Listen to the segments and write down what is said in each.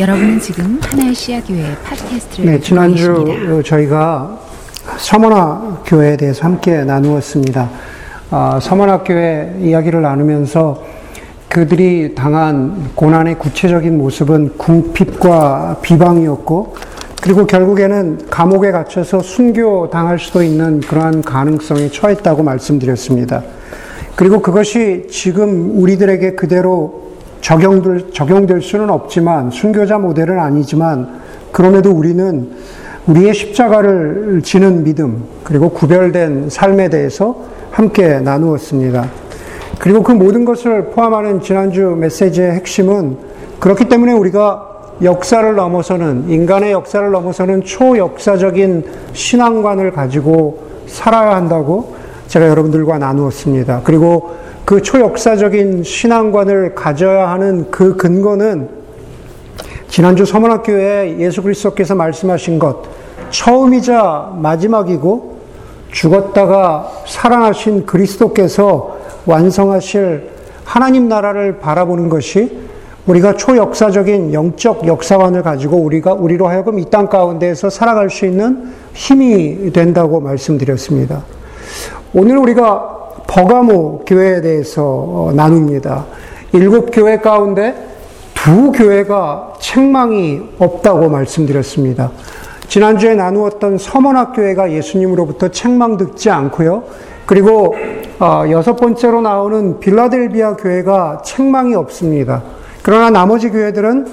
여러분은 지금 하나의 씨앗 교회 팟캐스트를 네, 지난주 계십니다. 저희가 서머나 교회에 대해서 함께 나누었습니다. 아, 서머나 교회 이야기를 나누면서 그들이 당한 고난의 구체적인 모습은 궁핍과 비방이었고, 그리고 결국에는 감옥에 갇혀서 순교 당할 수도 있는 그러한 가능성에 처했다고 말씀드렸습니다. 그리고 그것이 지금 우리들에게 그대로 적용될, 적용될 수는 없지만, 순교자 모델은 아니지만, 그럼에도 우리는 우리의 십자가를 지는 믿음, 그리고 구별된 삶에 대해서 함께 나누었습니다. 그리고 그 모든 것을 포함하는 지난주 메시지의 핵심은 그렇기 때문에 우리가 역사를 넘어서는, 인간의 역사를 넘어서는 초역사적인 신앙관을 가지고 살아야 한다고 제가 여러분들과 나누었습니다. 그리고 그 초역사적인 신앙관을 가져야 하는 그 근거는 지난주 서문학교에 예수 그리스도께서 말씀하신 것, 처음이자 마지막이고 죽었다가 살아나신 그리스도께서 완성하실 하나님 나라를 바라보는 것이 우리가 초역사적인 영적 역사관을 가지고 우리가 우리로 하여금 이 땅 가운데에서 살아갈 수 있는 힘이 된다고 말씀드렸습니다. 오늘 우리가 버가모 교회에 대해서 나눕니다. 일곱 교회 가운데 두 교회가 책망이 없다고 말씀드렸습니다. 지난주에 나누었던 서머낙 교회가 예수님으로부터 책망 듣지 않고요. 그리고 여섯 번째로 나오는 빌라델비아 교회가 책망이 없습니다. 그러나 나머지 교회들은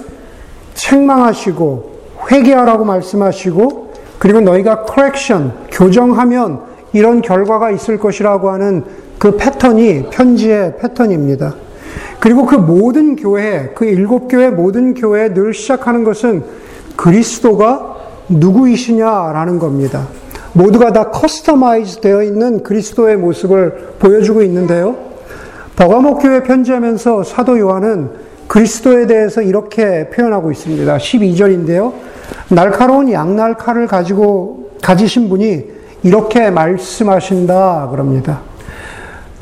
책망하시고 회개하라고 말씀하시고 그리고 너희가 correction 교정하면 이런 결과가 있을 것이라고 하는 그 패턴이 편지의 패턴입니다. 그리고 그 모든 교회, 그 일곱 교회 모든 교회 늘 시작하는 것은 그리스도가 누구이시냐라는 겁니다. 모두가 다 customize 되어 있는 그리스도의 모습을 보여주고 있는데요. 버가모 교회 편지하면서 사도 요한은 그리스도에 대해서 이렇게 표현하고 있습니다. 12절인데요. 날카로운 양날 칼을 가지고 가지신 분이 이렇게 말씀하신다 그럽니다.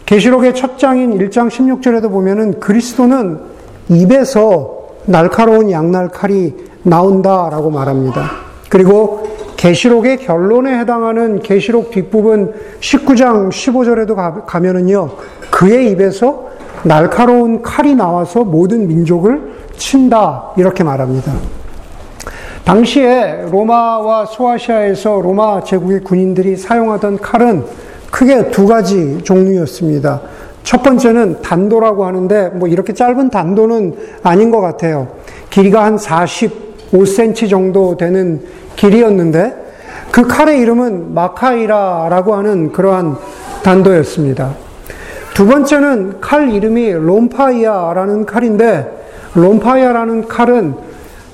계시록의 첫 장인 1장 16절에도 보면은 그리스도는 입에서 날카로운 양날 칼이 나온다라고 말합니다. 그리고 계시록의 결론에 해당하는 계시록 뒷부분 19장 15절에도 가면은요. 그의 입에서 날카로운 칼이 나와서 모든 민족을 친다 이렇게 말합니다. 당시에 로마와 소아시아에서 로마 제국의 군인들이 사용하던 칼은 크게 두 가지 종류였습니다. 첫 번째는 단도라고 하는데 뭐 이렇게 짧은 단도는 아닌 것 같아요. 길이가 한 45cm 정도 되는 길이었는데 그 칼의 이름은 마카이라라고 하는 그러한 단도였습니다. 두 번째는 칼 이름이 롬파이아라는 칼인데 롬파이아라는 칼은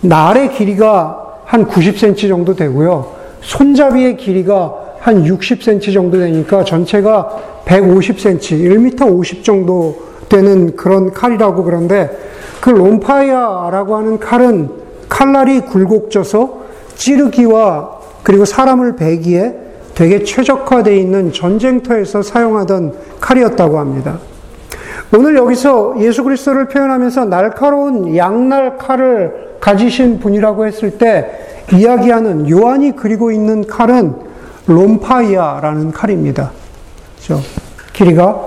날의 길이가 한 90cm 정도 되고요. 손잡이의 길이가 한 60cm 정도 되니까 전체가 150cm, 1m 50 정도 되는 그런 칼이라고 그런데 그 롬파이아라고 하는 칼은 칼날이 굴곡져서 찌르기와 그리고 사람을 베기에 되게 최적화되어 있는 전쟁터에서 사용하던 칼이었다고 합니다. 오늘 여기서 예수 그리스도를 표현하면서 날카로운 양날 칼을 가지신 분이라고 했을 때 이야기하는 요한이 그리고 있는 칼은 롬파이아라는 칼입니다. 그렇죠? 길이가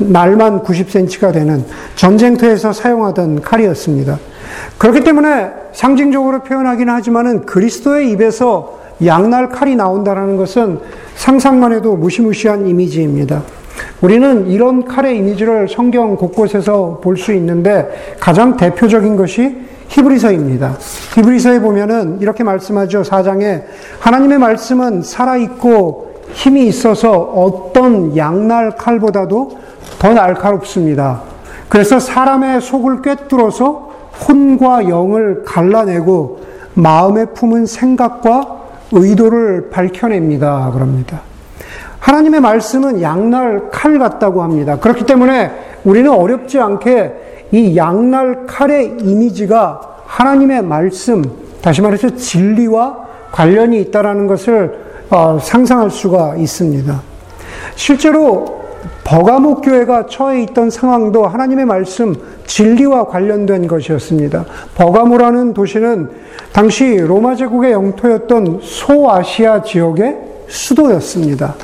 날만 90cm가 되는 전쟁터에서 사용하던 칼이었습니다. 그렇기 때문에 상징적으로 표현하기는 하지만은 그리스도의 입에서 양날 칼이 나온다라는 것은 상상만 해도 무시무시한 이미지입니다. 우리는 이런 칼의 이미지를 성경 곳곳에서 볼 수 있는데 가장 대표적인 것이 히브리서입니다. 히브리서에 보면은 이렇게 말씀하죠. 4장에 하나님의 말씀은 살아있고 힘이 있어서 어떤 양날 칼보다도 더 날카롭습니다. 그래서 사람의 속을 꿰뚫어서 혼과 영을 갈라내고 마음에 품은 생각과 의도를 밝혀냅니다. 그럽니다. 하나님의 말씀은 양날 칼 같다고 합니다. 그렇기 때문에 우리는 어렵지 않게 이 양날 칼의 이미지가 하나님의 말씀, 다시 말해서 진리와 관련이 있다라는 것을 어, 상상할 수가 있습니다. 실제로 버가모 교회가 처해 있던 상황도 하나님의 말씀 진리와 관련된 것이었습니다. 버가모라는 도시는 당시 로마 제국의 영토였던 소아시아 지역의 수도였습니다.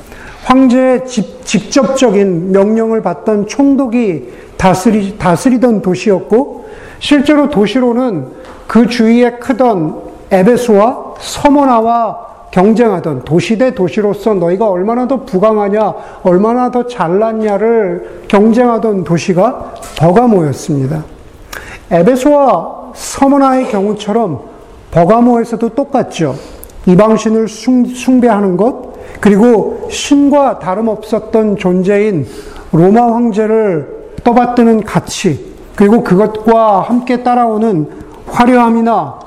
황제의 직접적인 명령을 받던 총독이 다스리, 다스리던 도시였고, 실제로 도시로는 그 주위에 크던 에베소와 서머나와 경쟁하던 도시 대 도시로서 너희가 얼마나 더 부강하냐, 얼마나 더 잘났냐를 경쟁하던 도시가 버가모였습니다. 에베소와 서머나의 경우처럼 버가모에서도 똑같죠. 이방신을 숭배하는 것, 그리고 신과 다름없었던 존재인 로마 황제를 떠받드는 가치, 그리고 그것과 함께 따라오는 화려함이나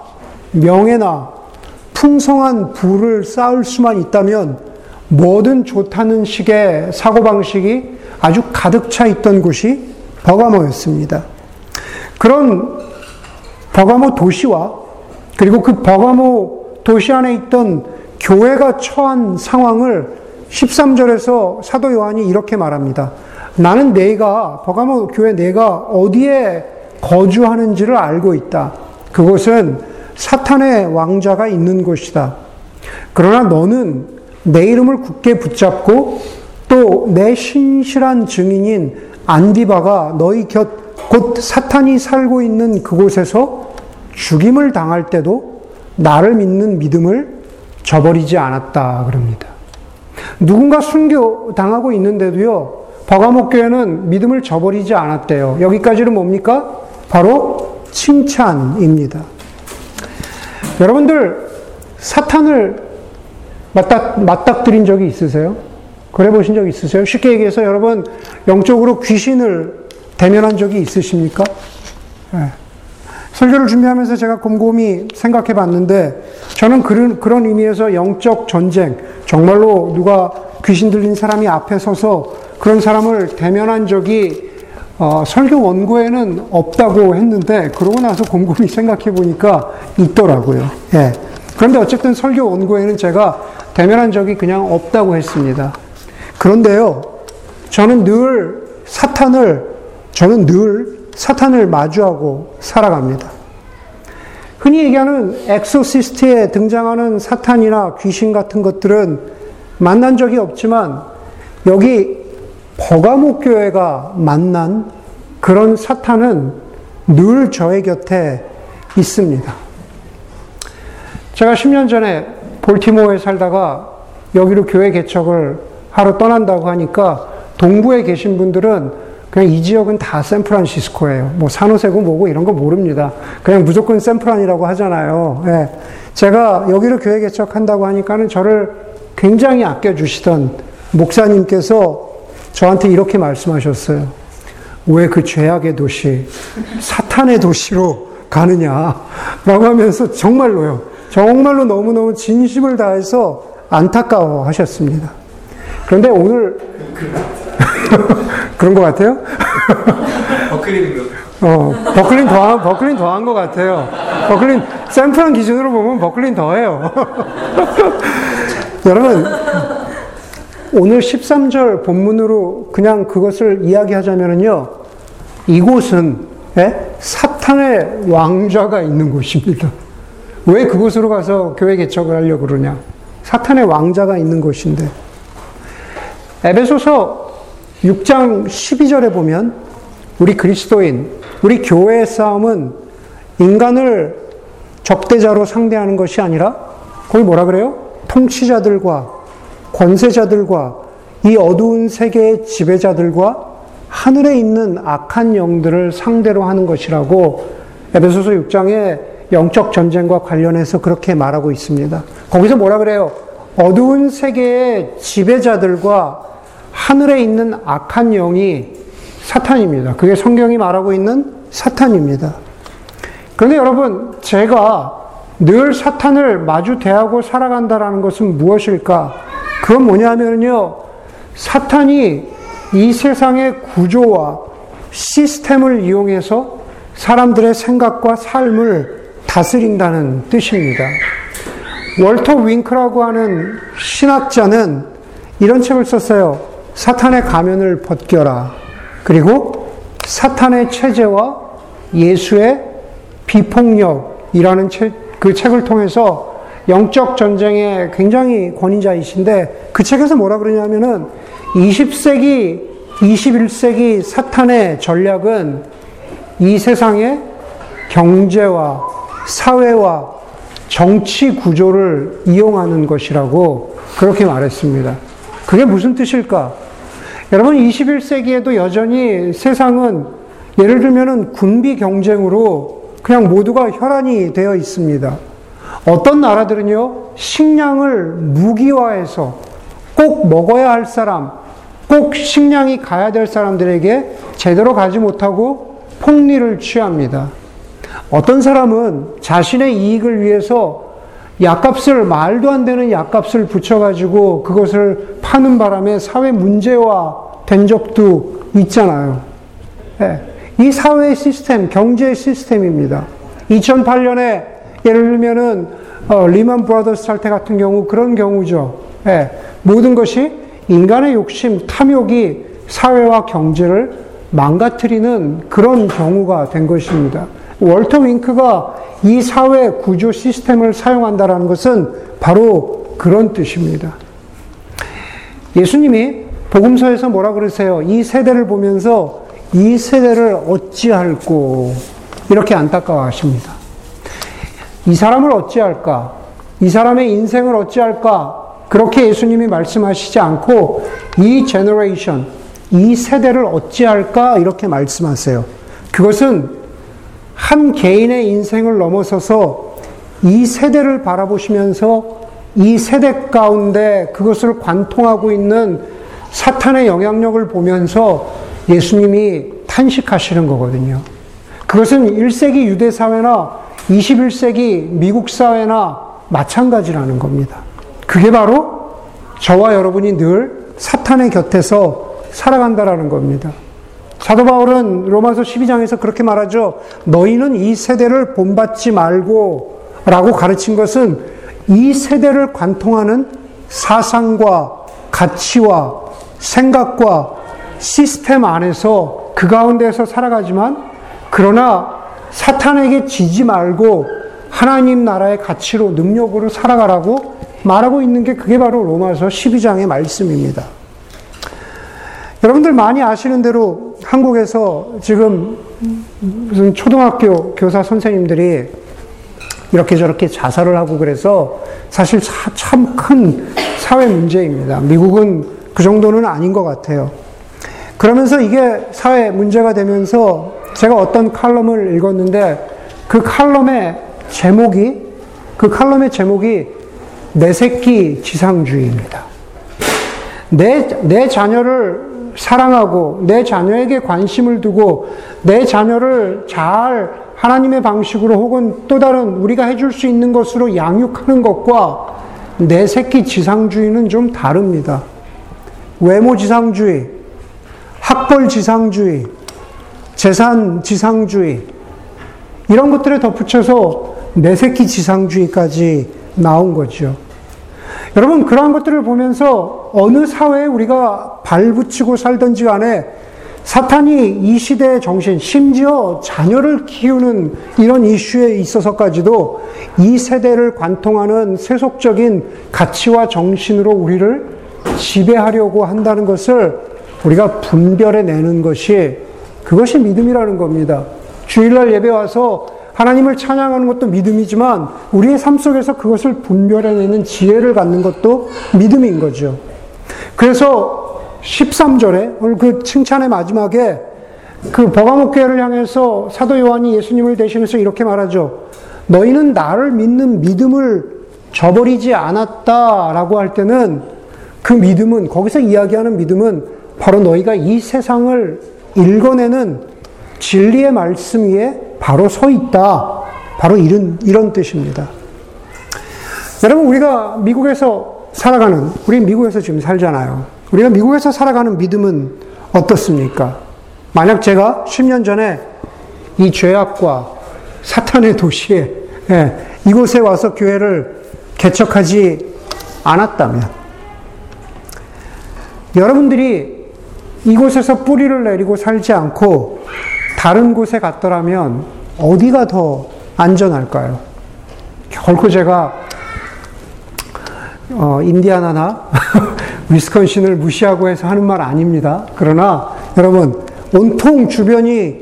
명예나 풍성한 부를 쌓을 수만 있다면 뭐든 좋다는 식의 사고방식이 아주 가득 차 있던 곳이 버가모였습니다. 그런 버가모 도시와 그리고 그 버가모 도시 안에 있던 교회가 처한 상황을 13절에서 사도 요한이 이렇게 말합니다. 나는 내가, 버가모 교회 내가 어디에 거주하는지를 알고 있다. 그곳은 사탄의 왕자가 있는 곳이다. 그러나 너는 내 이름을 굳게 붙잡고 또 내 신실한 증인인 안디바가 너희 곁곧 사탄이 살고 있는 그곳에서 죽임을 당할 때도 나를 믿는 믿음을 저버리지 않았다 그럽니다. 누군가 순교 당하고 있는데도요. 버가목 교회는 믿음을 저버리지 않았대요. 여기까지는 뭡니까? 바로 칭찬입니다. 여러분들 사탄을 맞닥, 맞닥뜨린 적이 있으세요? 그래 보신 적 있으세요? 쉽게 얘기해서 여러분 영적으로 귀신을 대면한 적이 있으십니까? 네. 설교를 준비하면서 제가 곰곰이 생각해 봤는데 저는 그런, 그런 의미에서 영적 전쟁, 정말로 누가 귀신 들린 사람이 앞에 서서 그런 사람을 대면한 적이 어, 설교 원고에는 없다고 했는데 그러고 나서 곰곰이 생각해 보니까 있더라고요. 예. 그런데 어쨌든 설교 원고에는 제가 대면한 적이 그냥 없다고 했습니다. 그런데요, 저는 늘 사탄을 저는 늘 사탄을 마주하고 살아갑니다. 흔히 얘기하는 엑소시스트에 등장하는 사탄이나 귀신 같은 것들은 만난 적이 없지만 여기 버가목 교회가 만난 그런 사탄은 늘 저의 곁에 있습니다. 제가 10년 전에 볼티모어에 살다가 여기로 교회 개척을 하러 떠난다고 하니까 동부에 계신 분들은 그냥 이 지역은 다 샌프란시스코예요. 뭐 산호세고 뭐고 이런 거 모릅니다. 그냥 무조건 샌프란이라고 하잖아요. 예. 제가 여기를 교회 개척한다고 하니까는 저를 굉장히 아껴주시던 목사님께서 저한테 이렇게 말씀하셨어요. 왜 그 죄악의 도시, 사탄의 도시로 가느냐. 라고 하면서 정말로요. 정말로 너무너무 진심을 다해서 안타까워 하셨습니다. 그런데 오늘 그런 것 같아요? 버클린 어, 버클린 더한, 버클린 더한 것 같아요. 버클린, 샌프란 기준으로 보면 버클린 더해요. 여러분, 오늘 13절 본문으로 그냥 그것을 이야기하자면요. 이곳은, 예? 사탄의 왕좌가 있는 곳입니다. 왜 그곳으로 가서 교회 개척을 하려고 그러냐? 사탄의 왕자가 있는 곳인데. 에베소서 6장 12절에 보면 우리 그리스도인, 우리 교회의 싸움은 인간을 적대자로 상대하는 것이 아니라 거기 뭐라 그래요? 통치자들과 권세자들과 이 어두운 세계의 지배자들과 하늘에 있는 악한 영들을 상대로 하는 것이라고 에베소서 6장에 영적 전쟁과 관련해서 그렇게 말하고 있습니다. 거기서 뭐라 그래요? 어두운 세계의 지배자들과 하늘에 있는 악한 영이 사탄입니다. 그게 성경이 말하고 있는 사탄입니다. 그런데 여러분, 제가 늘 사탄을 마주 대하고 살아간다라는 것은 무엇일까? 그건 뭐냐면요. 사탄이 이 세상의 구조와 시스템을 이용해서 사람들의 생각과 삶을 다스린다는 뜻입니다. 월터 윙크라고 하는 신학자는 이런 책을 썼어요. 사탄의 가면을 벗겨라. 그리고 사탄의 체제와 예수의 비폭력이라는 책, 그 책을 통해서 영적 전쟁의 굉장히 권위자이신데 그 책에서 뭐라 그러냐면은 20세기, 21세기 사탄의 전략은 이 세상의 경제와 사회와 정치 구조를 이용하는 것이라고 그렇게 말했습니다. 그게 무슨 뜻일까? 여러분, 21세기에도 여전히 세상은 예를 들면은 군비 경쟁으로 그냥 모두가 혈안이 되어 있습니다. 어떤 나라들은요, 식량을 무기화해서 꼭 먹어야 할 사람, 꼭 식량이 가야 될 사람들에게 제대로 가지 못하고 폭리를 취합니다. 어떤 사람은 자신의 이익을 위해서 약값을 말도 안 되는 약값을 붙여가지고 그것을 파는 바람에 사회 문제화 된 적도 있잖아요. 네. 이 사회 시스템, 경제 시스템입니다. 2008년에 예를 들면은 어, 리만 브라더스 사태 같은 경우 그런 경우죠. 네. 모든 것이 인간의 욕심, 탐욕이 사회와 경제를 망가뜨리는 그런 경우가 된 것입니다. 월터 윙크가 이 사회 구조 시스템을 사용한다라는 것은 바로 그런 뜻입니다. 예수님이 복음서에서 뭐라 그러세요? 이 세대를 보면서 이 세대를 어찌할꼬 이렇게 안타까워하십니다. 이 사람을 어찌할까? 이 사람의 인생을 어찌할까? 그렇게 예수님이 말씀하시지 않고 이 generation, 이 세대를 어찌할까? 이렇게 말씀하세요. 그것은 한 개인의 인생을 넘어서서 이 세대를 바라보시면서 이 세대 가운데 그것을 관통하고 있는 사탄의 영향력을 보면서 예수님이 탄식하시는 거거든요. 그것은 1세기 유대 사회나 21세기 미국 사회나 마찬가지라는 겁니다. 그게 바로 저와 여러분이 늘 사탄의 곁에서 살아간다라는 겁니다. 사도 바울은 로마서 12장에서 그렇게 말하죠. 너희는 이 세대를 본받지 말고 라고 가르친 것은 이 세대를 관통하는 사상과 가치와 생각과 시스템 안에서 그 가운데서 살아가지만 그러나 사탄에게 지지 말고 하나님 나라의 가치로 능력으로 살아가라고 말하고 있는 게 그게 바로 로마서 12장의 말씀입니다. 여러분들 많이 아시는 대로 한국에서 지금 무슨 초등학교 교사 선생님들이 이렇게 저렇게 자살을 하고 그래서 사실 참 큰 사회 문제입니다. 미국은 그 정도는 아닌 것 같아요. 그러면서 이게 사회 문제가 되면서 제가 어떤 칼럼을 읽었는데 그 칼럼의 제목이 그 칼럼의 제목이 내 새끼 지상주의입니다. 내, 내 자녀를 사랑하고 내 자녀에게 관심을 두고 내 자녀를 잘 하나님의 방식으로 혹은 또 다른 우리가 해줄 수 있는 것으로 양육하는 것과 내 새끼 지상주의는 좀 다릅니다. 외모 지상주의, 학벌 지상주의, 재산 지상주의, 이런 것들에 덧붙여서 내 새끼 지상주의까지 나온 거죠. 여러분, 그러한 것들을 보면서 어느 사회에 우리가 발붙이고 살던지 간에 사탄이 이 시대의 정신, 심지어 자녀를 키우는 이런 이슈에 있어서까지도 이 세대를 관통하는 세속적인 가치와 정신으로 우리를 지배하려고 한다는 것을 우리가 분별해 내는 것이 그것이 믿음이라는 겁니다. 주일날 예배 와서 하나님을 찬양하는 것도 믿음이지만 우리의 삶 속에서 그것을 분별해내는 지혜를 갖는 것도 믿음인 거죠. 그래서 13절에 오늘 그 칭찬의 마지막에 그 버가목 교회를 향해서 사도 요한이 예수님을 대신해서 이렇게 말하죠. 너희는 나를 믿는 믿음을 저버리지 않았다라고 할 때는 그 믿음은 거기서 이야기하는 믿음은 바로 너희가 이 세상을 읽어내는 진리의 말씀 위에 바로 서 있다. 바로 이런, 이런 뜻입니다. 여러분, 우리가 미국에서 살아가는, 우리 미국에서 지금 살잖아요. 우리가 미국에서 살아가는 믿음은 어떻습니까? 만약 제가 10년 전에 이 죄악과 사탄의 도시에, 예, 이곳에 와서 교회를 개척하지 않았다면, 여러분들이 이곳에서 뿌리를 내리고 살지 않고 다른 곳에 갔더라면 어디가 더 안전할까요? 결코 제가 어, 인디아나나 위스콘신을 무시하고 해서 하는 말 아닙니다. 그러나 여러분 온통 주변이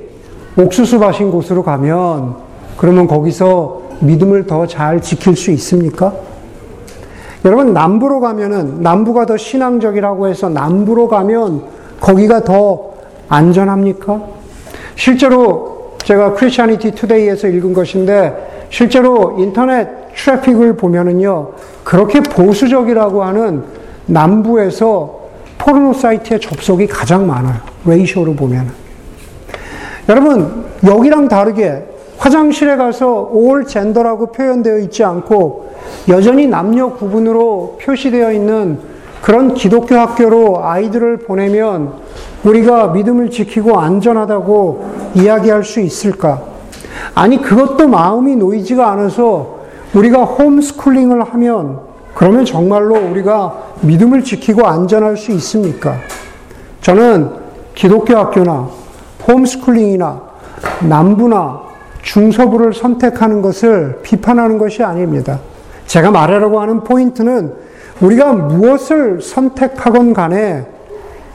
옥수수 밭인 곳으로 가면 그러면 거기서 믿음을 더 잘 지킬 수 있습니까? 여러분 남부로 가면은 남부가 더 신앙적이라고 해서 남부로 가면 거기가 더 안전합니까? 실제로 제가 크리스천니티 투데이에서 읽은 것인데 실제로 인터넷 트래픽을 보면은요 그렇게 보수적이라고 하는 남부에서 포르노 사이트에 접속이 가장 많아요. ratio로 보면. 여러분, 여기랑 다르게 화장실에 가서 all gender라고 표현되어 있지 않고 여전히 남녀 구분으로 표시되어 있는 그런 기독교 학교로 아이들을 보내면 우리가 믿음을 지키고 안전하다고 이야기할 수 있을까? 아니, 그것도 마음이 놓이지가 않아서 우리가 홈스쿨링을 하면 그러면 정말로 우리가 믿음을 지키고 안전할 수 있습니까? 저는 기독교 학교나 홈스쿨링이나 남부나 중서부를 선택하는 것을 비판하는 것이 아닙니다. 제가 말하려고 하는 포인트는 우리가 무엇을 선택하건 간에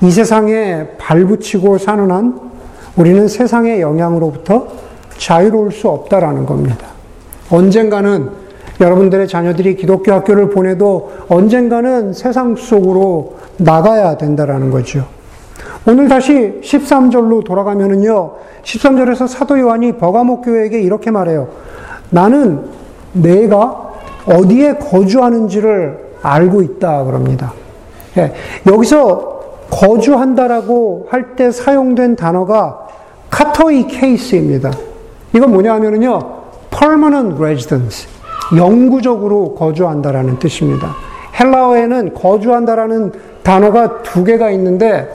이 세상에 발붙이고 사는 한 우리는 세상의 영향으로부터 자유로울 수 없다라는 겁니다. 언젠가는 여러분들의 자녀들이 기독교 학교를 보내도 언젠가는 세상 속으로 나가야 된다라는 거죠. 오늘 다시 13절로 돌아가면은요, 13절에서 사도 요한이 버가목 교회에게 이렇게 말해요. 나는 내가 어디에 거주하는지를 알고 있다, 그럽니다. 예, 여기서 거주한다라고 할 때 사용된 단어가 카토이 케이스입니다. 이건 뭐냐 하면은요, permanent residence. 영구적으로 거주한다라는 뜻입니다. 헬라어에는 거주한다라는 단어가 두 개가 있는데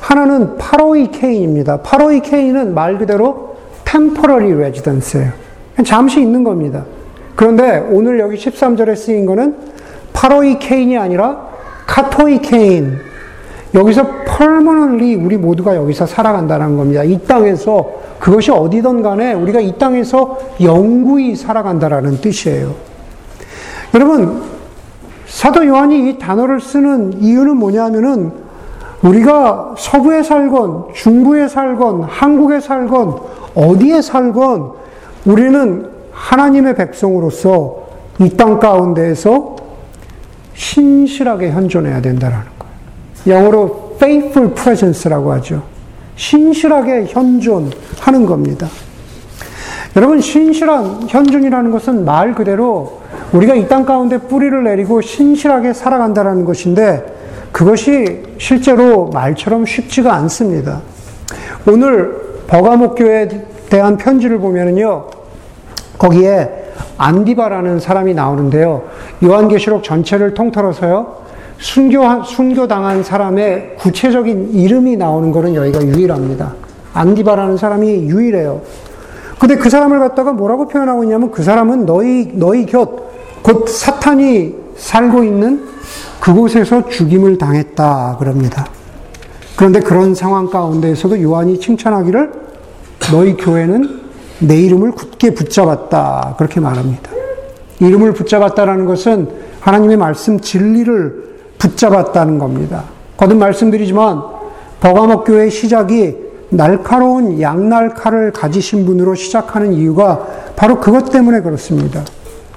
하나는 파로이케인입니다. 파로이케인은 말 그대로 temporary residence예요. 잠시 있는 겁니다. 그런데 오늘 여기 13절에 쓰인 거는 파로이케인이 아니라 카토이케인. 여기서 permanently 우리 모두가 여기서 살아간다는 겁니다. 이 땅에서 그것이 어디든 간에 우리가 이 땅에서 영구히 살아간다라는 뜻이에요. 여러분, 사도 요한이 이 단어를 쓰는 이유는 뭐냐면은 우리가 서부에 살건, 중부에 살건, 한국에 살건, 어디에 살건, 우리는 하나님의 백성으로서 이 땅 가운데에서 신실하게 현존해야 된다라는. 영어로 faithful presence라고 하죠. 신실하게 현존하는 겁니다. 여러분, 신실한 현존이라는 것은 말 그대로 우리가 이 땅 가운데 뿌리를 내리고 신실하게 살아간다는 것인데 그것이 실제로 말처럼 쉽지가 않습니다. 오늘 버가목교에 대한 편지를 보면은요, 거기에 안디바라는 사람이 나오는데요. 요한계시록 전체를 통틀어서요, 순교, 순교당한 사람의 구체적인 이름이 나오는 것은 여기가 유일합니다. 안디바라는 사람이 유일해요. 근데 그 사람을 갖다가 뭐라고 표현하고 있냐면 그 사람은 너희, 너희 곁, 곧 사탄이 살고 있는 그곳에서 죽임을 당했다. 그럽니다. 그런데 그런 상황 가운데에서도 요한이 칭찬하기를 너희 교회는 내 이름을 굳게 붙잡았다. 그렇게 말합니다. 이름을 붙잡았다라는 것은 하나님의 말씀 진리를 붙잡았다는 겁니다. 거듭 말씀드리지만 버가목 교회 시작이 날카로운 양날 칼을 가지신 분으로 시작하는 이유가 바로 그것 때문에 그렇습니다.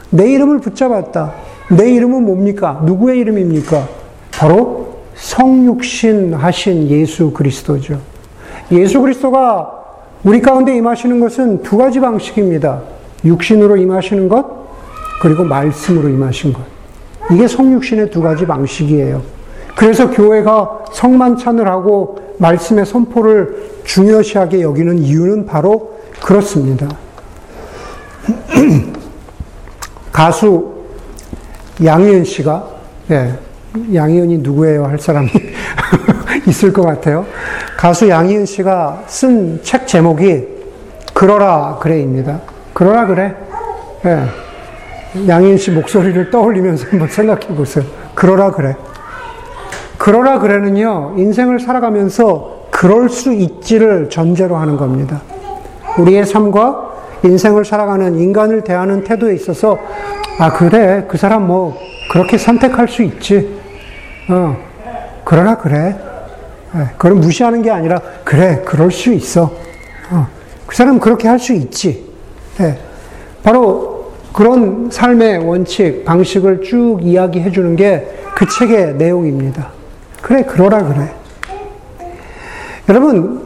내 이름을 붙잡았다. 내 이름은 뭡니까? 누구의 이름입니까? 바로 성육신 하신 예수 그리스도죠. 예수 그리스도가 우리 가운데 임하시는 것은 두 가지 방식입니다. 육신으로 임하시는 것, 그리고 말씀으로 임하신 것. 이게 성육신의 두 가지 방식이에요. 그래서 교회가 성만찬을 하고 말씀의 선포를 중요시하게 여기는 이유는 바로 그렇습니다. 가수 양희은 씨가, 예, 양희은이 누구예요? 할 사람이 있을 것 같아요. 가수 양희은 씨가 쓴 책 제목이 그러라 그래입니다. 그러라 그래. 예. 양인 씨 목소리를 떠올리면서 한번 생각해 보세요. 그러라 그래. 그러라 그래는요, 인생을 살아가면서 그럴 수 있지를 전제로 하는 겁니다. 우리의 삶과 인생을 살아가는 인간을 대하는 태도에 있어서, 아, 그래. 그 사람 뭐, 그렇게 선택할 수 있지. 어, 그러라 그래. 예, 그걸 무시하는 게 아니라, 그래, 그럴 수 있어. 어, 그 사람 그렇게 할 수 있지. 예, 바로 그런 삶의 원칙, 방식을 쭉 이야기해 주는 게 그 책의 내용입니다. 그래, 그러라 그래. 여러분,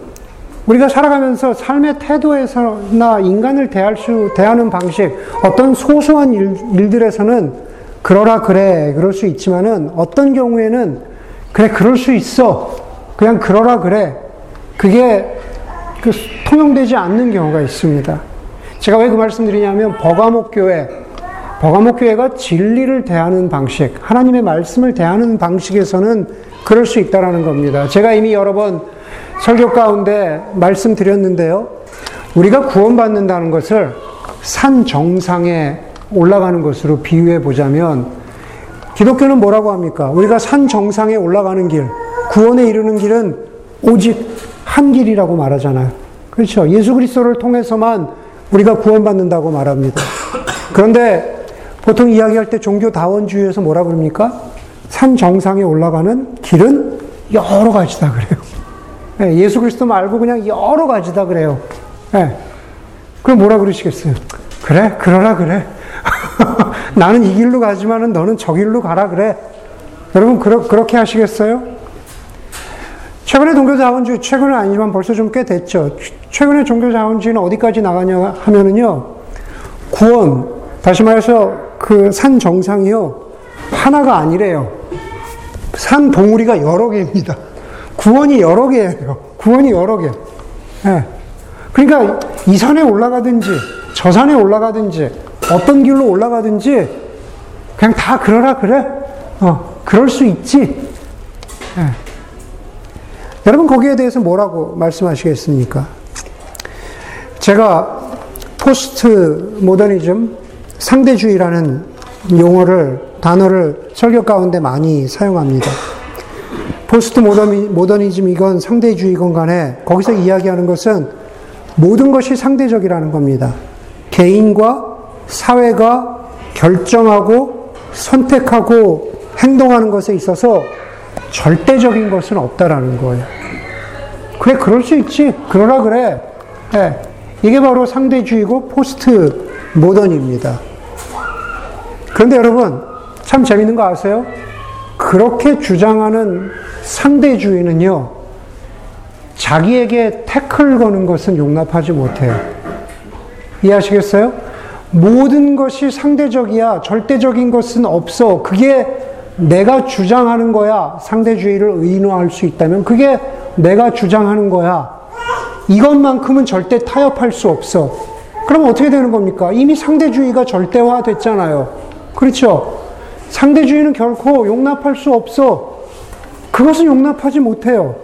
우리가 살아가면서 삶의 태도에서나 인간을 대할 수, 대하는 방식, 어떤 소소한 일, 일들에서는 그러라 그래, 그럴 수 있지만은 어떤 경우에는 그래, 그럴 수 있어. 그냥 그러라 그래. 그게 그 통용되지 않는 경우가 있습니다. 제가 왜 그 말씀드리냐면 버가목 교회, 버가목 교회가 진리를 대하는 방식, 하나님의 말씀을 대하는 방식에서는 그럴 수 있다라는 겁니다. 제가 이미 여러 번 설교 가운데 말씀드렸는데요. 우리가 구원받는다는 것을 산 정상에 올라가는 것으로 비유해 보자면 기독교는 뭐라고 합니까? 우리가 산 정상에 올라가는 길, 구원에 이르는 길은 오직 한 길이라고 말하잖아요. 그렇죠. 예수 그리스도를 통해서만 우리가 구원받는다고 말합니다. 그런데 보통 이야기할 때 종교다원주의에서 뭐라 그럽니까? 산 정상에 올라가는 길은 여러 가지다 그래요. 네, 예수 그리스도 말고 그냥 여러 가지다 그래요. 네. 그럼 뭐라 그러시겠어요? 그래, 그러라 그래. 나는 이 길로 가지만은 너는 저 길로 가라 그래. 여러분 그러, 그렇게 하시겠어요? 최근에 종교자원주의, 최근은 아니지만 벌써 좀 꽤 됐죠. 최근에 종교 자원주의는 어디까지 나가냐 하면은요, 구원, 다시 말해서 그 산 정상이요, 하나가 아니래요. 산 봉우리가 여러 개입니다. 구원이 여러 개예요. 구원이 여러 개. 네. 그러니까 이 산에 올라가든지, 저 산에 올라가든지, 어떤 길로 올라가든지, 그냥 다 그러라 그래. 어, 그럴 수 있지. 네. 여러분 거기에 대해서 뭐라고 말씀하시겠습니까? 제가 포스트 모더니즘, 상대주의라는 용어를, 단어를 설교 가운데 많이 사용합니다. 포스트 모더니즘 이건 상대주의건 간에 거기서 이야기하는 것은 모든 것이 상대적이라는 겁니다. 개인과 사회가 결정하고 선택하고 행동하는 것에 있어서 절대적인 것은 없다라는 거예요. 그래, 그럴 수 있지. 그러라 그래. 네. 이게 바로 상대주의고 포스트 모던입니다. 그런데 여러분, 참 재밌는 거 아세요? 그렇게 주장하는 상대주의는요, 자기에게 태클 거는 것은 용납하지 못해요. 이해하시겠어요? 모든 것이 상대적이야, 절대적인 것은 없어. 그게 내가 주장하는 거야. 상대주의를 의노할 수 있다면 그게 내가 주장하는 거야. 이것만큼은 절대 타협할 수 없어. 그러면 어떻게 되는 겁니까? 이미 상대주의가 절대화 됐잖아요. 그렇죠? 상대주의는 결코 용납할 수 없어. 그것은 용납하지 못해요.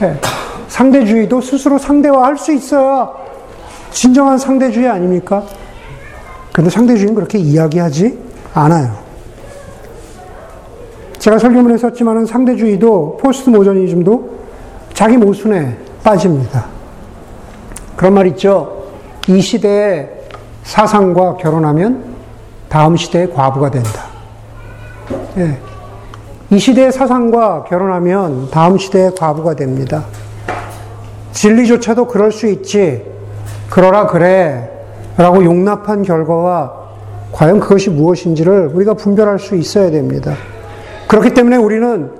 네. 상대주의도 스스로 상대화할 수 있어야 진정한 상대주의 아닙니까? 근데 상대주의는 그렇게 이야기하지 않아요. 제가 설교문에 썼지만 상대주의도 포스트 모더니즘도 자기 모순에 빠집니다. 그런 말 있죠. 이 시대의 사상과 결혼하면 다음 시대의 과부가 된다. 예. 이 시대의 사상과 결혼하면 다음 시대의 과부가 됩니다. 진리조차도 그럴 수 있지. 그러라 그래. 라고 용납한 결과와 과연 그것이 무엇인지를 우리가 분별할 수 있어야 됩니다. 그렇기 때문에 우리는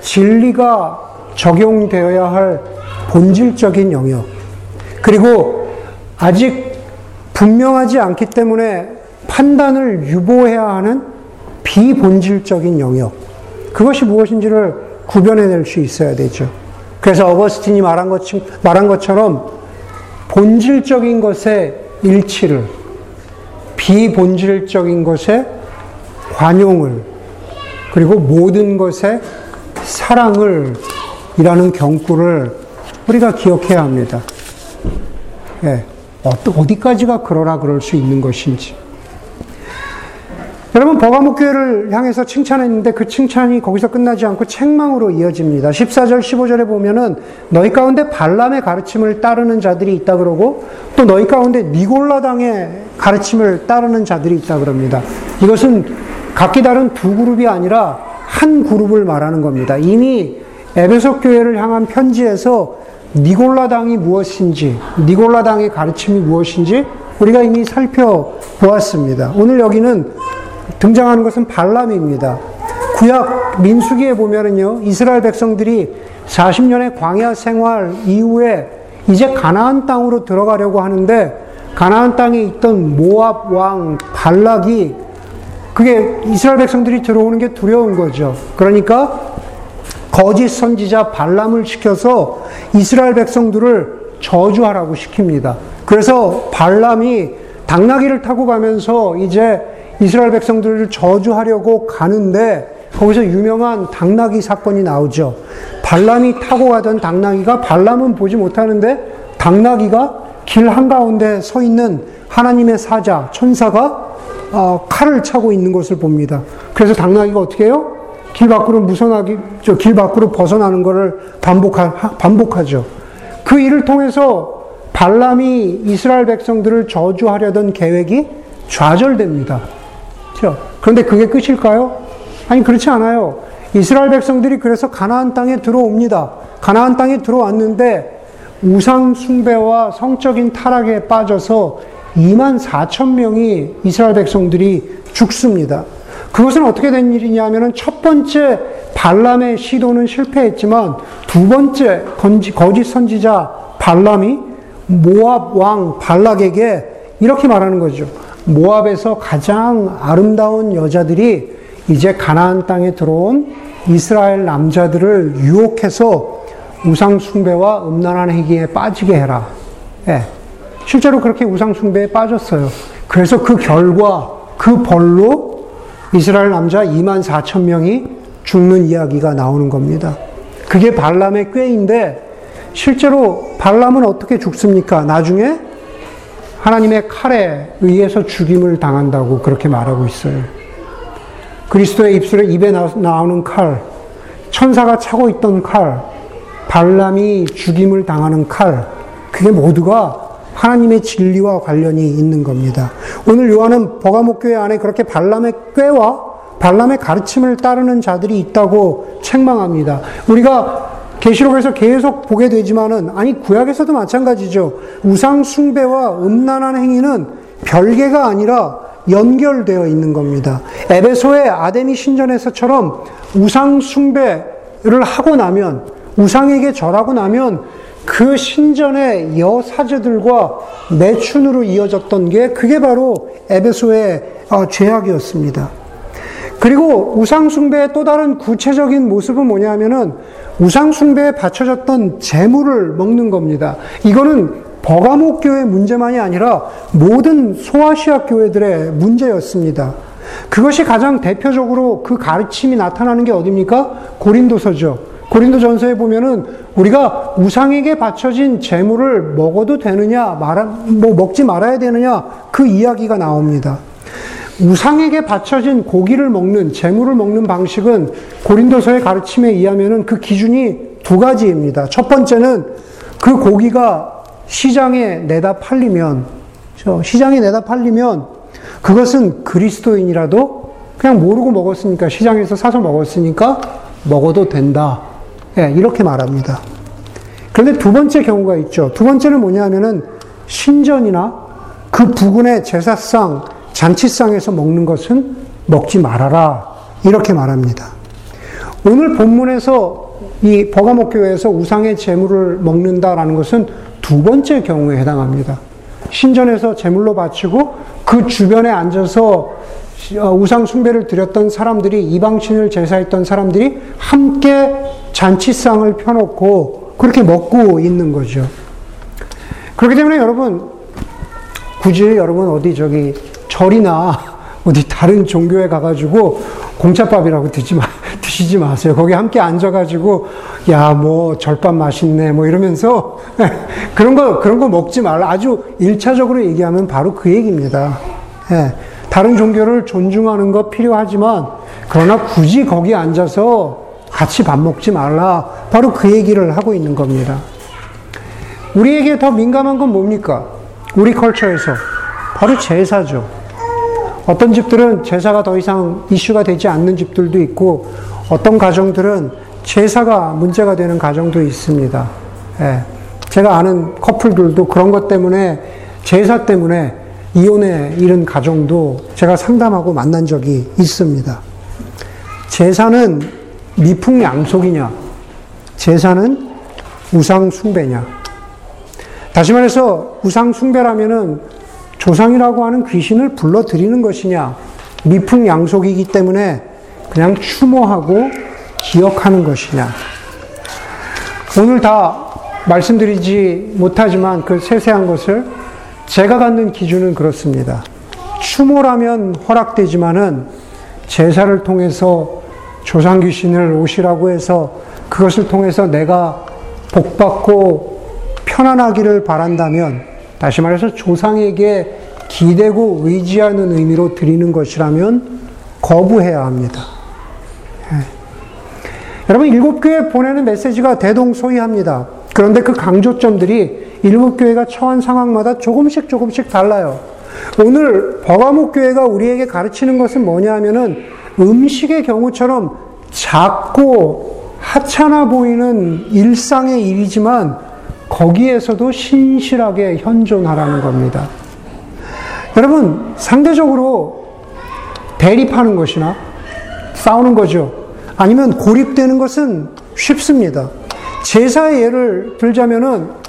진리가 적용되어야 할 본질적인 영역, 그리고 아직 분명하지 않기 때문에 판단을 유보해야 하는 비본질적인 영역, 그것이 무엇인지를 구별해낼 수 있어야 되죠. 그래서 어거스틴이 말한, 것, 말한 것처럼 본질적인 것의 일치를, 비본질적인 것의 관용을, 그리고 모든 것에 사랑을 이라는 경구를 우리가 기억해야 합니다. 예, 어디까지가 그러라 그럴 수 있는 것인지. 여러분 버가목 교회를 향해서 칭찬했는데 그 칭찬이 거기서 끝나지 않고 책망으로 이어집니다. 14절 15절에 보면은 너희 가운데 발람의 가르침을 따르는 자들이 있다 그러고 또 너희 가운데 니골라당의 가르침을 따르는 자들이 있다 그럽니다. 이것은 각기 다른 두 그룹이 아니라 한 그룹을 말하는 겁니다. 이미 에베소 교회를 향한 편지에서 니골라당이 무엇인지, 니골라당의 가르침이 무엇인지 우리가 이미 살펴보았습니다. 오늘 여기는 등장하는 것은 발람입니다. 구약 민수기에 보면은요, 이스라엘 백성들이 40년의 광야 생활 이후에 이제 가나안 땅으로 들어가려고 하는데 가나안 땅에 있던 모압 왕 발락이 그게 이스라엘 백성들이 들어오는 게 두려운 거죠. 그러니까 거짓 선지자 발람을 시켜서 이스라엘 백성들을 저주하라고 시킵니다. 그래서 발람이 당나귀를 타고 가면서 이제 이스라엘 백성들을 저주하려고 가는데 거기서 유명한 당나귀 사건이 나오죠. 발람이 타고 가던 당나귀가 발람은 보지 못하는데 당나귀가 길 한가운데 서 있는 하나님의 사자, 천사가 어, 칼을 차고 있는 것을 봅니다. 그래서 당나귀가 어떻게 해요? 길 밖으로 무선하기, 길 밖으로 벗어나는 것을 반복하, 반복하죠. 그 일을 통해서 발람이 이스라엘 백성들을 저주하려던 계획이 좌절됩니다. 그런데 그게 끝일까요? 아니 그렇지 않아요. 이스라엘 백성들이 그래서 가나안 땅에 들어옵니다. 가나안 땅에 들어왔는데 우상 숭배와 성적인 타락에 빠져서 2만 4천 명이 이스라엘 백성들이 죽습니다. 그것은 어떻게 된 일이냐면은 첫 번째 발람의 시도는 실패했지만 두 번째 거짓 선지자 발람이 모압 왕 발락에게 이렇게 말하는 거죠. 모압에서 가장 아름다운 여자들이 이제 가나안 땅에 들어온 이스라엘 남자들을 유혹해서 우상 숭배와 음란한 행위에 빠지게 해라. 예. 실제로 그렇게 우상 숭배에 빠졌어요. 그래서 그 결과 그 벌로 이스라엘 남자 2만 4천 명이 죽는 이야기가 나오는 겁니다. 그게 발람의 꾀인데 실제로 발람은 어떻게 죽습니까? 나중에 하나님의 칼에 의해서 죽임을 당한다고 그렇게 말하고 있어요. 그리스도의 입술에 입에 나오는 칼, 천사가 차고 있던 칼, 발람이 죽임을 당하는 칼, 그게 모두가 하나님의 진리와 관련이 있는 겁니다. 오늘 요한은 버가목 교회 안에 그렇게 발람의 꾀와 발람의 가르침을 따르는 자들이 있다고 책망합니다. 우리가 계시록에서 계속 보게 되지만은 아니 구약에서도 마찬가지죠. 우상 숭배와 음란한 행위는 별개가 아니라 연결되어 있는 겁니다. 에베소의 아데미 신전에서처럼 우상 숭배를 하고 나면 우상에게 절하고 나면 그 신전의 여사제들과 매춘으로 이어졌던 게 그게 바로 에베소의 어, 죄악이었습니다. 그리고 우상숭배의 또 다른 구체적인 모습은 뭐냐면은 우상숭배에 바쳐졌던 재물을 먹는 겁니다. 이거는 버가목 교회 문제만이 아니라 모든 소아시아 교회들의 문제였습니다. 그것이 가장 대표적으로 그 가르침이 나타나는 게 어딥니까? 고린도서죠. 고린도 전서에 보면은 우리가 우상에게 바쳐진 재물을 먹어도 되느냐, 말아, 뭐 먹지 말아야 되느냐, 그 이야기가 나옵니다. 우상에게 바쳐진 고기를 먹는 재물을 먹는 방식은 고린도서의 가르침에 의하면은 그 기준이 두 가지입니다. 첫 번째는 그 고기가 시장에 내다 팔리면 시장에 내다 팔리면 그것은 그리스도인이라도 그냥 모르고 먹었으니까 시장에서 사서 먹었으니까 먹어도 된다. 네, 이렇게 말합니다. 그런데 두 번째 경우가 있죠. 두 번째는 뭐냐 하면은 신전이나 그 부근의 제사상 잔치상에서 먹는 것은 먹지 말아라. 이렇게 말합니다. 오늘 본문에서 이 버가목 교회에서 우상의 재물을 먹는다라는 것은 두 번째 경우에 해당합니다. 신전에서 재물로 바치고 그 주변에 앉아서 어, 우상 숭배를 드렸던 사람들이 이방신을 제사했던 사람들이 함께 잔치상을 펴놓고 그렇게 먹고 있는 거죠. 그렇기 때문에 여러분 굳이 여러분 어디 저기 절이나 어디 다른 종교에 가가지고 공짜밥이라고 드지 마, 드시지 마세요. 거기 함께 앉아가지고, 야, 뭐, 절밥 맛있네, 뭐 이러면서, 그런 거, 그런 거 먹지 말라. 아주 일차적으로 얘기하면 바로 그 얘기입니다. 예. 다른 종교를 존중하는 거 필요하지만 그러나 굳이 거기 앉아서 같이 밥 먹지 말라. 바로 그 얘기를 하고 있는 겁니다. 우리에게 더 민감한 건 뭡니까? 우리 컬처에서. 바로 제사죠. 어떤 집들은 제사가 더 이상 이슈가 되지 않는 집들도 있고, 어떤 가정들은 제사가 문제가 되는 가정도 있습니다. 예. 제가 아는 커플들도 그런 것 때문에, 제사 때문에 이혼에 이른 가정도 제가 상담하고 만난 적이 있습니다. 제사는 미풍양속이냐? 제사는 우상숭배냐? 다시 말해서 우상숭배라면은 조상이라고 하는 귀신을 불러들이는 것이냐? 미풍양속이기 때문에 그냥 추모하고 기억하는 것이냐? 오늘 다 말씀드리지 못하지만 그 세세한 것을 제가 갖는 기준은 그렇습니다. 추모라면 허락되지만은 제사를 통해서 조상 귀신을 오시라고 해서 그것을 통해서 내가 복받고 편안하기를 바란다면 다시 말해서 조상에게 기대고 의지하는 의미로 드리는 것이라면 거부해야 합니다. 예. 여러분 일곱 교회 보내는 메시지가 대동소이합니다. 그런데 그 강조점들이 일곱 교회가 처한 상황마다 조금씩 조금씩 달라요. 오늘 버가목 교회가 우리에게 가르치는 것은 뭐냐 하면은 음식의 경우처럼 작고 하찮아 보이는 일상의 일이지만 거기에서도 신실하게 현존하라는 겁니다. 여러분, 상대적으로 대립하는 것이나 싸우는 거죠. 아니면 고립되는 것은 쉽습니다. 제사의 예를 들자면은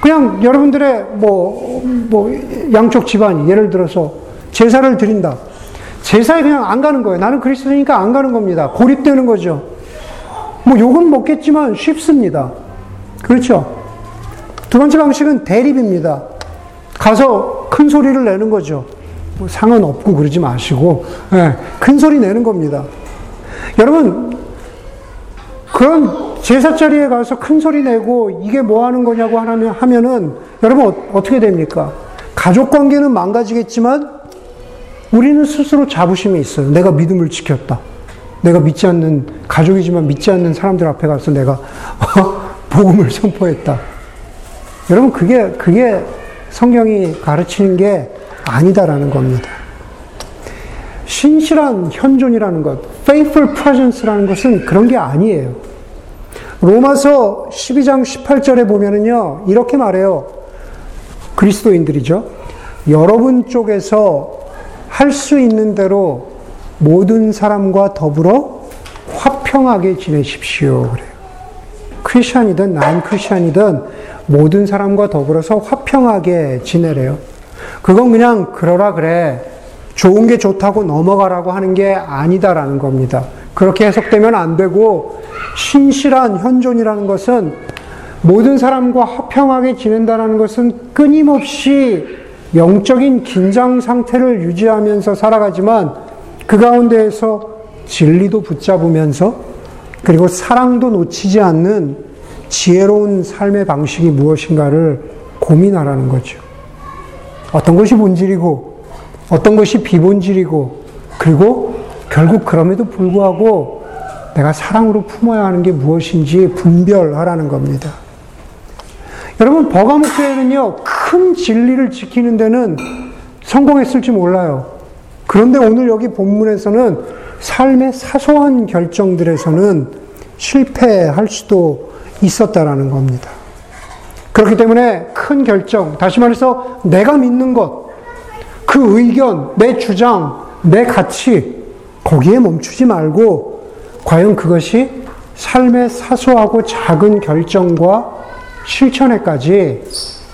그냥 여러분들의 뭐, 뭐, 양쪽 집안, 예를 들어서 제사를 드린다. 제사에 그냥 안 가는 거예요. 나는 그리스도니까 안 가는 겁니다. 고립되는 거죠. 뭐 욕은 먹겠지만 쉽습니다. 그렇죠? 두 번째 방식은 대립입니다. 가서 큰 소리를 내는 거죠. 뭐 상은 없고 그러지 마시고, 네, 큰 소리 내는 겁니다. 여러분, 그런 제사 자리에 가서 큰 소리 내고 이게 뭐 하는 거냐고 하면, 하면은 여러분 어, 떻게 됩니까? 가족 관계는 망가지겠지만 우리는 스스로 자부심이 있어요. 내가 믿음을 지켰다. 내가 믿지 않는, 가족이지만 믿지 않는 사람들 앞에 가서 내가 어, 복음을 선포했다. 여러분, 그게, 그게 성경이 가르치는 게 아니다라는 겁니다. 신실한 현존이라는 것, faithful presence라는 것은 그런 게 아니에요. 로마서 12장 18절에 보면은요, 이렇게 말해요. 그리스도인들이죠. 여러분 쪽에서 할 수 있는 대로 모든 사람과 더불어 화평하게 지내십시오. 그래요. 크리스천이든 난 크리스천이든 모든 사람과 더불어서 화평하게 지내래요. 그건 그냥 그러라 그래. 좋은 게 좋다고 넘어가라고 하는 게 아니다라는 겁니다. 그렇게 해석되면 안 되고 신실한 현존이라는 것은 모든 사람과 화평하게 지낸다는 것은 끊임없이 영적인 긴장 상태를 유지하면서 살아가지만 그 가운데에서 진리도 붙잡으면서 그리고 사랑도 놓치지 않는 지혜로운 삶의 방식이 무엇인가를 고민하라는 거죠. 어떤 것이 본질이고 어떤 것이 비본질이고 그리고 결국 그럼에도 불구하고 내가 사랑으로 품어야 하는 게 무엇인지 분별하라는 겁니다. 여러분, 버가목교회는요, 큰 진리를 지키는 데는 성공했을지 몰라요. 그런데 오늘 여기 본문에서는 삶의 사소한 결정들에서는 실패할 수도 있었다라는 겁니다. 그렇기 때문에 큰 결정, 다시 말해서 내가 믿는 것, 그 의견, 내 주장, 내 가치, 거기에 멈추지 말고, 과연 그것이 삶의 사소하고 작은 결정과 실천에까지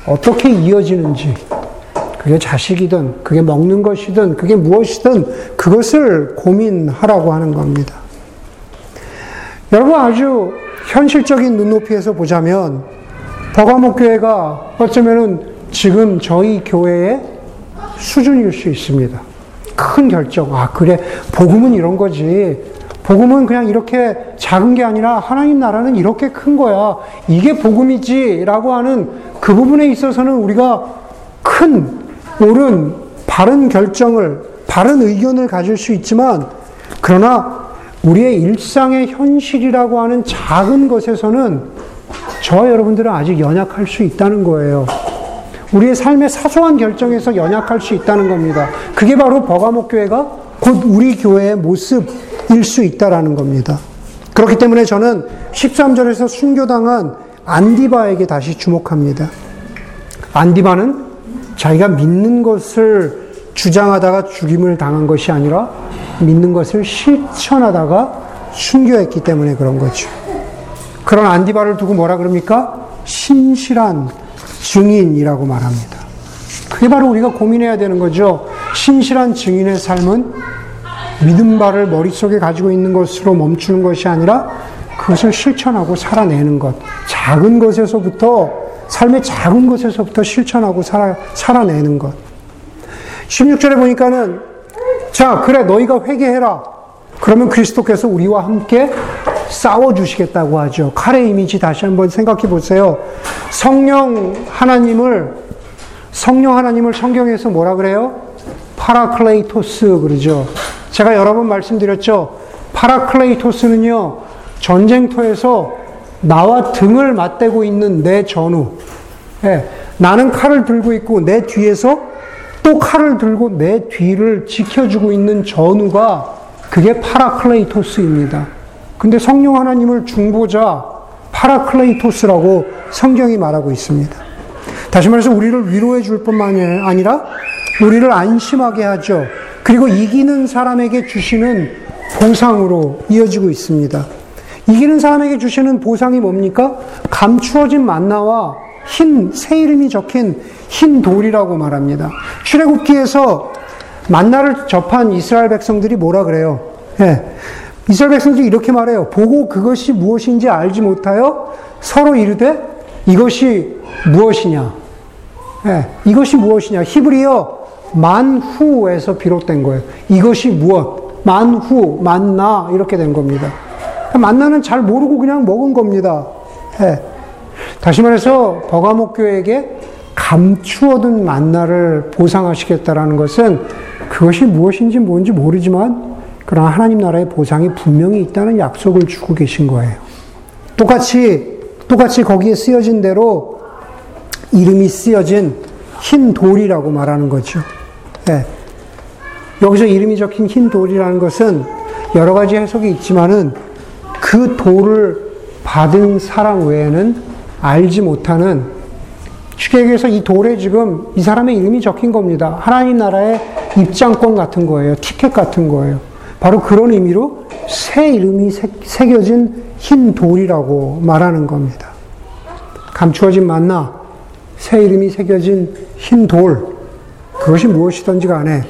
어떻게 이어지는지, 그게 자식이든, 그게 먹는 것이든, 그게 무엇이든, 그것을 고민하라고 하는 겁니다. 여러분 아주 현실적인 눈높이에서 보자면, 버가목 교회가 어쩌면은 지금 저희 교회의 수준일 수 있습니다. 큰 결정. 아, 그래. 복음은 이런 거지. 복음은 그냥 이렇게 작은 게 아니라 하나님 나라는 이렇게 큰 거야. 이게 복음이지. 라고 하는 그 부분에 있어서는 우리가 큰, 옳은 바른 결정을, 바른 의견을 가질 수 있지만, 그러나 우리의 일상의 현실이라고 하는 작은 것에서는 저 여러분들은 아직 연약할 수 있다는 거예요. 우리의 삶의 사소한 결정에서 연약할 수 있다는 겁니다. 그게 바로 버가목 교회가 곧 우리 교회의 모습 일 수 있다라는 겁니다. 그렇기 때문에 저는 13절에서 순교당한 안디바에게 다시 주목합니다. 안디바는 자기가 믿는 것을 주장하다가 죽임을 당한 것이 아니라 믿는 것을 실천하다가 순교했기 때문에 그런 거죠. 그런 안디바를 두고 뭐라 그럽니까? 신실한 증인이라고 말합니다. 그게 바로 우리가 고민해야 되는 거죠. 신실한 증인의 삶은 믿음 바를 머릿속에 가지고 있는 것으로 멈추는 것이 아니라 그것을 실천하고 살아내는 것. 작은 것에서부터, 삶의 작은 것에서부터 실천하고 살아, 살아내는 것. 16절에 보니까는, 자, 그래, 너희가 회개해라. 그러면 그리스도께서 우리와 함께 싸워주시겠다고 하죠. 칼의 이미지 다시 한번 생각해 보세요. 성령 하나님을, 성령 하나님을 성경에서 뭐라 그래요? 파라클레이토스 그러죠. 제가 여러 번 말씀드렸죠. 파라클레이토스는요, 전쟁터에서 나와 등을 맞대고 있는 내 전우. 예, 나는 칼을 들고 있고 내 뒤에서 또 칼을 들고 내 뒤를 지켜주고 있는 전우가 그게 파라클레이토스입니다. 근데 성령 하나님을 중보자 파라클레이토스라고 성경이 말하고 있습니다. 다시 말해서 우리를 위로해 줄 뿐만이 아니라 우리를 안심하게 하죠. 그리고 이기는 사람에게 주시는 보상으로 이어지고 있습니다. 이기는 사람에게 주시는 보상이 뭡니까? 감추어진 만나와 흰, 새 이름이 적힌 흰 돌이라고 말합니다. 출애굽기에서 만나를 접한 이스라엘 백성들이 뭐라 그래요? 예. 이스라엘 백성들이 이렇게 말해요. 보고 그것이 무엇인지 알지 못하여 서로 이르되 이것이 무엇이냐? 예. 이것이 무엇이냐? 히브리어 만후에서 비롯된 거예요. 이것이 무엇? 만후, 만나 이렇게 된 겁니다. 만나는 잘 모르고 그냥 먹은 겁니다. 예. 다시 말해서 버가목 교에게 감추어둔 만나를 보상하시겠다라는 것은 그것이 무엇인지 뭔지 모르지만 그러나 하나님 나라의 보상이 분명히 있다는 약속을 주고 계신 거예요. 똑같이 똑같이 거기에 쓰여진 대로 이름이 쓰여진 흰 돌이라고 말하는 거죠. 예. 여기서 이름이 적힌 흰 돌이라는 것은 여러 가지 해석이 있지만은 그 돌을 받은 사람 외에는 알지 못하는 주객에서 이 돌에 지금 이 사람의 이름이 적힌 겁니다. 하나님 나라의 입장권 같은 거예요. 티켓 같은 거예요. 바로 그런 의미로 새 이름이 새겨진 흰 돌이라고 말하는 겁니다. 감추어진 만나, 새 이름이 새겨진 흰 돌, 그것이 무엇이든지 간에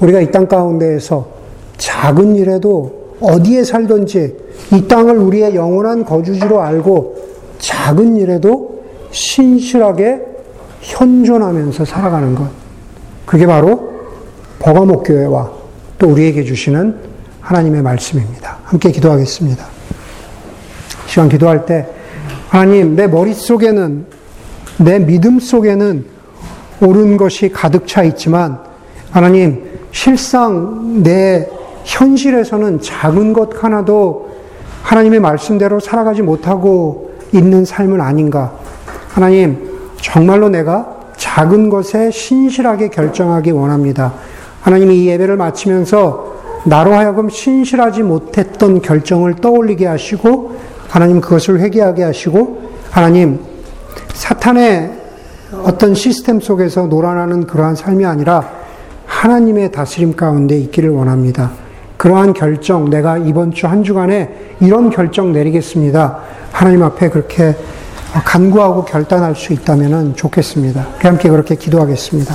우리가 이 땅 가운데에서 작은 일에도 어디에 살든지 이 땅을 우리의 영원한 거주지로 알고 작은 일에도 신실하게 현존하면서 살아가는 것. 그게 바로 버가목 교회와 또 우리에게 주시는 하나님의 말씀입니다. 함께 기도하겠습니다. 시간 기도할 때 하나님 내 머릿속에는 내 믿음 속에는 옳은 것이 가득 차 있지만 하나님 실상 내 현실에서는 작은 것 하나도 하나님의 말씀대로 살아가지 못하고 있는 삶은 아닌가. 하나님, 정말로 내가 작은 것에 신실하게 결정하기 원합니다. 하나님이 이 예배를 마치면서 나로 하여금 신실하지 못했던 결정을 떠올리게 하시고, 하나님 그것을 회개하게 하시고, 하나님, 사탄의 어떤 시스템 속에서 놀아나는 그러한 삶이 아니라 하나님의 다스림 가운데 있기를 원합니다. 그러한 결정, 내가 이번 주 한 주간에 이런 결정 내리겠습니다. 하나님 앞에 그렇게 간구하고 결단할 수 있다면 좋겠습니다. 함께 그렇게 기도하겠습니다.